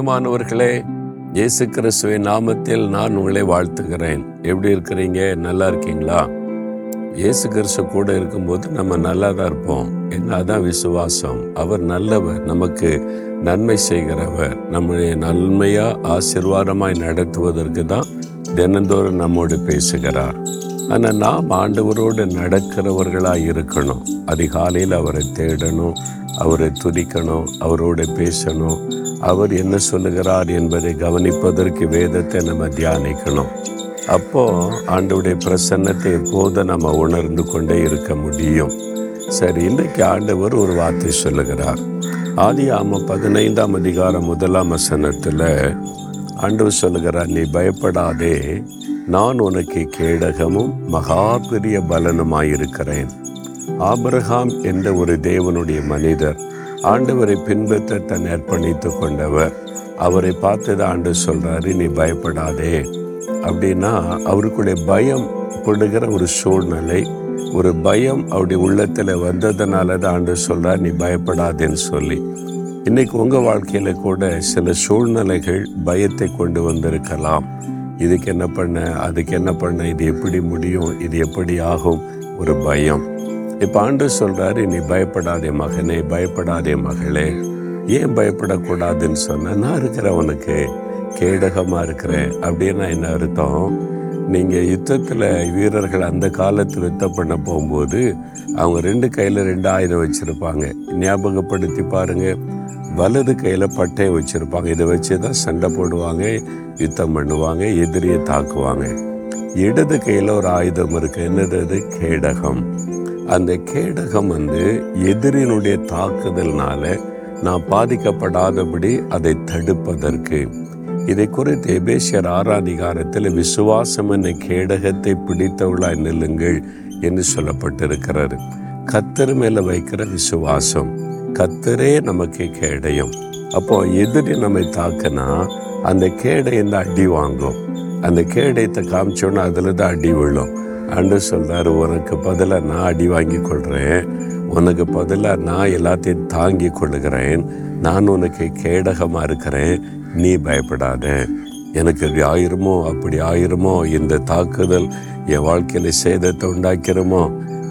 பிரியமானவர்களே இயேசு கிறிஸ்துவின் நாமத்தில் நான் உங்களை வாழ்த்துகிறேன். எப்படி இருக்கிறீங்க? நல்லா இருக்கீங்களா? இயேசு கிறிஸ்து கூட இருக்கும்போது நம்ம நல்லா தான் இருப்போம். என்னதான் விசுவாசம்? அவர் நல்லவர் நமக்கு நன்மை செய்கிறவர் நம்முடைய நன்மையாக ஆசீர்வாதமாய் நடத்துவதற்கு தான் தினந்தோறும் நம்மோடு பேசுகிறார். ஆனால் நாம் ஆண்டவரோடு நடக்கிறவர்களாக இருக்கணும். அதிகாலையில் அவரை தேடணும் அவரை துதிக்கணும் அவரோடு பேசணும் அவர் என்ன சொல்லுகிறார் என்பதை கவனிப்பதற்கு வேதத்தை நம்ம தியானிக்கணும். அப்போ ஆண்டவுடைய பிரசன்னத்தை எப்போது நம்ம உணர்ந்து கொண்டே இருக்க முடியும். சரி இன்றைக்கு ஆண்டவர் ஒரு வார்த்தை சொல்லுகிறார். ஆதி ஆம பதினைந்தாம் அதிகாரம் முதலாம் வசனத்தில் ஆண்டவர் சொல்லுகிறார் நீ பயப்படாதே நான் உனக்கு கேடகமும் மகா பெரிய பலனுமாயிருக்கிறேன். ஆபிரகாம் என்ற ஒரு தேவனுடைய மனிதர் ஆண்டவரை பின்பற்ற தன் அர்ப்பணித்து கொண்டவர். அவரை பார்த்தது ஆண்டு சொல்றாரு நீ பயப்படாதே. அப்படின்னா அவருக்குடைய பயம் படுகிற ஒரு சூழ்நிலை ஒரு பயம் அவருடைய உள்ளத்தில் வந்ததுனால தான் ஆண்டு சொல்றார் நீ பயப்படாதேன்னு சொல்லி. இன்னைக்கு உங்கள் வாழ்க்கையில் கூட சில சூழ்நிலைகள் பயத்தை கொண்டு வந்திருக்கலாம். இதுக்கு என்ன பண்ண அதுக்கு என்ன பண்ண இது எப்படி முடியும் இது எப்படி ஆகும்? ஒரு பயம். இப்போ ஆண்டு சொல்கிறாரு நீ பயப்படாதே மகனே பயப்படாதே மகளே. ஏன் பயப்படக்கூடாதுன்னு சொன்ன நான் இருக்கிறேன் உனக்கு கேடகமாக இருக்கிறேன். அப்படின்னா என்ன அர்த்தம்? நீங்கள் யுத்தத்தில் வீரர்கள் அந்த காலத்தில் யுத்தம் பண்ண போகும்போது அவங்க ரெண்டு கையில் ரெண்டு ஆயுதம் வச்சுருப்பாங்க. ஞாபகப்படுத்தி பாருங்கள் வலது கையில் பட்டையை வச்சுருப்பாங்க. இதை வச்சு தான் சண்டை போடுவாங்க யுத்தம் பண்ணுவாங்க எதிரியை தாக்குவாங்க. இடது கையில் ஒரு ஆயுதம் இருக்குது என்னது அது? கேடகம். அந்த கேடகம் வந்து எதிரினுடைய தாக்குதல்னால நான் பாதிக்கப்படாதபடி அதை தடுப்பதற்கு. இதை குறித்து எபேசியர் ஆறாம் விசுவாசம் என்ற கேடகத்தை பிடித்தவளாய் நில்லுங்கள் என்று சொல்லப்பட்டிருக்கிறது. கத்தர் மேலே வைக்கிற விசுவாசம் கத்தரே நமக்கு கேடயம். அப்போ எதிரி நம்மை தாக்குனா அந்த கேடயம் தான் அடி வாங்கும். அந்த கேடயத்தை காமிச்சோன்னா அதில் தான் அடி விழும். அன்று சொல்றாரு உனக்கு பதிலாக நான் அடி வாங்கி கொள்கிறேன் உனக்கு பதிலாக நான் எல்லாத்தையும் தாங்கி கொள்ளுகிறேன். நான் உனக்கு கேடகமாக இருக்கிறேன். நீ பயப்படாத. எனக்கு இப்படி ஆயிருமோ? அப்படி ஆயிருமோ? இந்த தாக்குதல் என் வாழ்க்கையில் சேதத்தை உண்டாக்கிறோமோ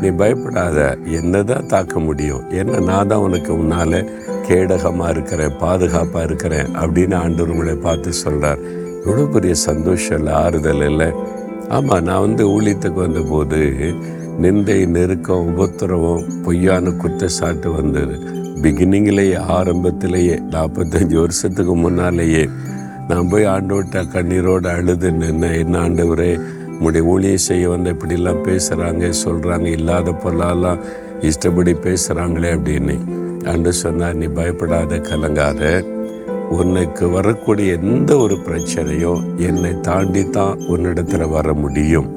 நீ பயப்படாத. என்ன தான் தாக்க முடியும்? என்ன நான் தான் உனக்கு முன்னால் கேடகமாக இருக்கிறேன் பாதுகாப்பாக இருக்கிறேன் அப்படின்னு ஆண்டவர் உங்களை பார்த்து சொல்கிறார் இவ்வளோ பெரிய சந்தோஷம் இல்லை ஆறுதல் இல்லை. ஆமாம் நான் வந்து ஊழியத்துக்கு வந்தபோது நிந்தை நெருக்கம் உபத்திரவம் பொய்யான குற்றச்சாட்டு வந்தது. பிகினிங்கிலேயே ஆரம்பத்திலேயே நாற்பத்தஞ்சு வருஷத்துக்கு முன்னாலேயே நான் போய் ஆண்டோட்ட கண்ணீரோடு அழுது நின்று என்ன ஆண்டவரே உங்களுடைய ஊழியம் செய்ய வந்த இப்படிலாம் பேசுகிறாங்க சொல்கிறாங்க இல்லாத பொருளாலாம் இஷ்டப்படி பேசுகிறாங்களே அப்படின்னு. அன்று சொன்னார் நீ பயப்படாத கலங்காத. உனக்கு வரக்கூடிய எந்த ஒரு பிரச்சனையோ என்னை தாண்டி தான் உன்னிடத்துல வர முடியும்.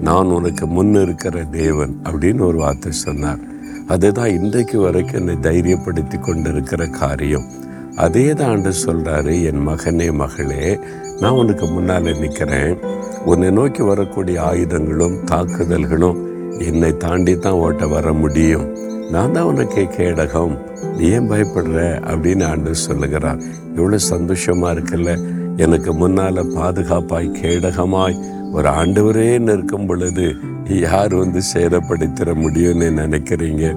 நான் உனக்கு முன் இருக்கிற தேவன் அப்படின்னு ஒரு வார்த்தை சொன்னார். அதுதான் இன்றைக்கு வரைக்கும் என்னை தைரியப்படுத்தி கொண்டிருக்கிற காரியம். அதே தான் ஆண்டு சொல்கிறாரு என் மகனே மகளே நான் உனக்கு முன்னால் நிற்கிறேன் உன்னை நோக்கி வரக்கூடிய ஆயுதங்களும் தாக்குதல்களும் என்னை தாண்டி தான் ஓட்ட வர முடியும். நான் தான் உனக்கு கேடகம் நீ ஏன் பயப்படுற? அப்படின்னு ஆண்டு சொல்லுகிறார். எவ்வளோ சந்தோஷமா இருக்குல்ல? எனக்கு முன்னால பாதுகாப்பாய் கேடகமாய் ஒரு ஆண்டவரே நிற்கும் பொழுது யார் வந்து சேதப்படுத்திட முடியும்னு நினைக்கிறீங்க?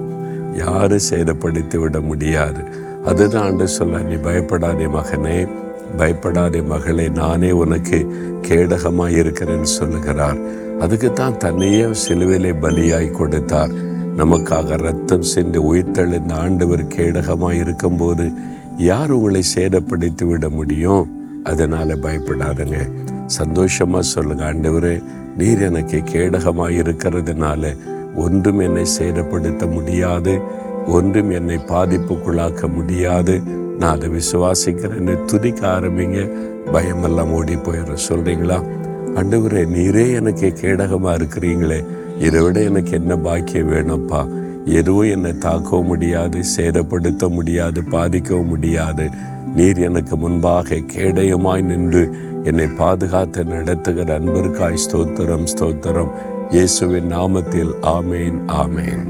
யாரும் சேதப்படுத்தி விட முடியாது? அதுதான் ஆண்டு சொல்ல நீ பயப்படாதே மகனே பயப்படாதே மகளே நானே உனக்கு கேடகமாய் இருக்கிறேன்னு சொல்லுகிறார். அதுக்கு தான் தன்னையே சிலுவிலை பலியாய் கொடுத்தார். நமக்காக ரத்தம் சென்று உயிர்த்தெழுந்த ஆண்டவர் கேடகமாக இருக்கும்போது யார் உங்களை சேதப்படுத்தி விட முடியும்? அதனால பயப்படாதுங்க. சந்தோஷமா சொல்லுங்க ஆண்டவரே நீர் எனக்கு கேடகமாக இருக்கிறதுனால ஒன்றும் என்னை சேதப்படுத்த முடியாது ஒன்றும் என்னை பாதிப்புக்குள்ளாக்க முடியாது. நான் அதை விசுவாசிக்கிறேன்னு துதிக்க ஆரம்பிங்க. பயமெல்லாம் ஓடி போயிடுற சொல்றீங்களா? அண்டவரே நீரே எனக்கு கேடகமாக இருக்கிறீங்களே. இதை விட எனக்கு என்ன பாக்கியம் வேணும்ப்பா? எதுவும் என்னை தாக்கவும் முடியாது சேதப்படுத்த முடியாது பாதிக்கவும் முடியாது. நீர் எனக்கு முன்பாக கேடயமாய் நின்று என்னை பாதுகாத்து நடத்துகிற அன்பிற்காய் ஸ்தோத்திரம் ஸ்தோத்திரம். இயேசுவின் நாமத்தில் ஆமேன் ஆமேன்.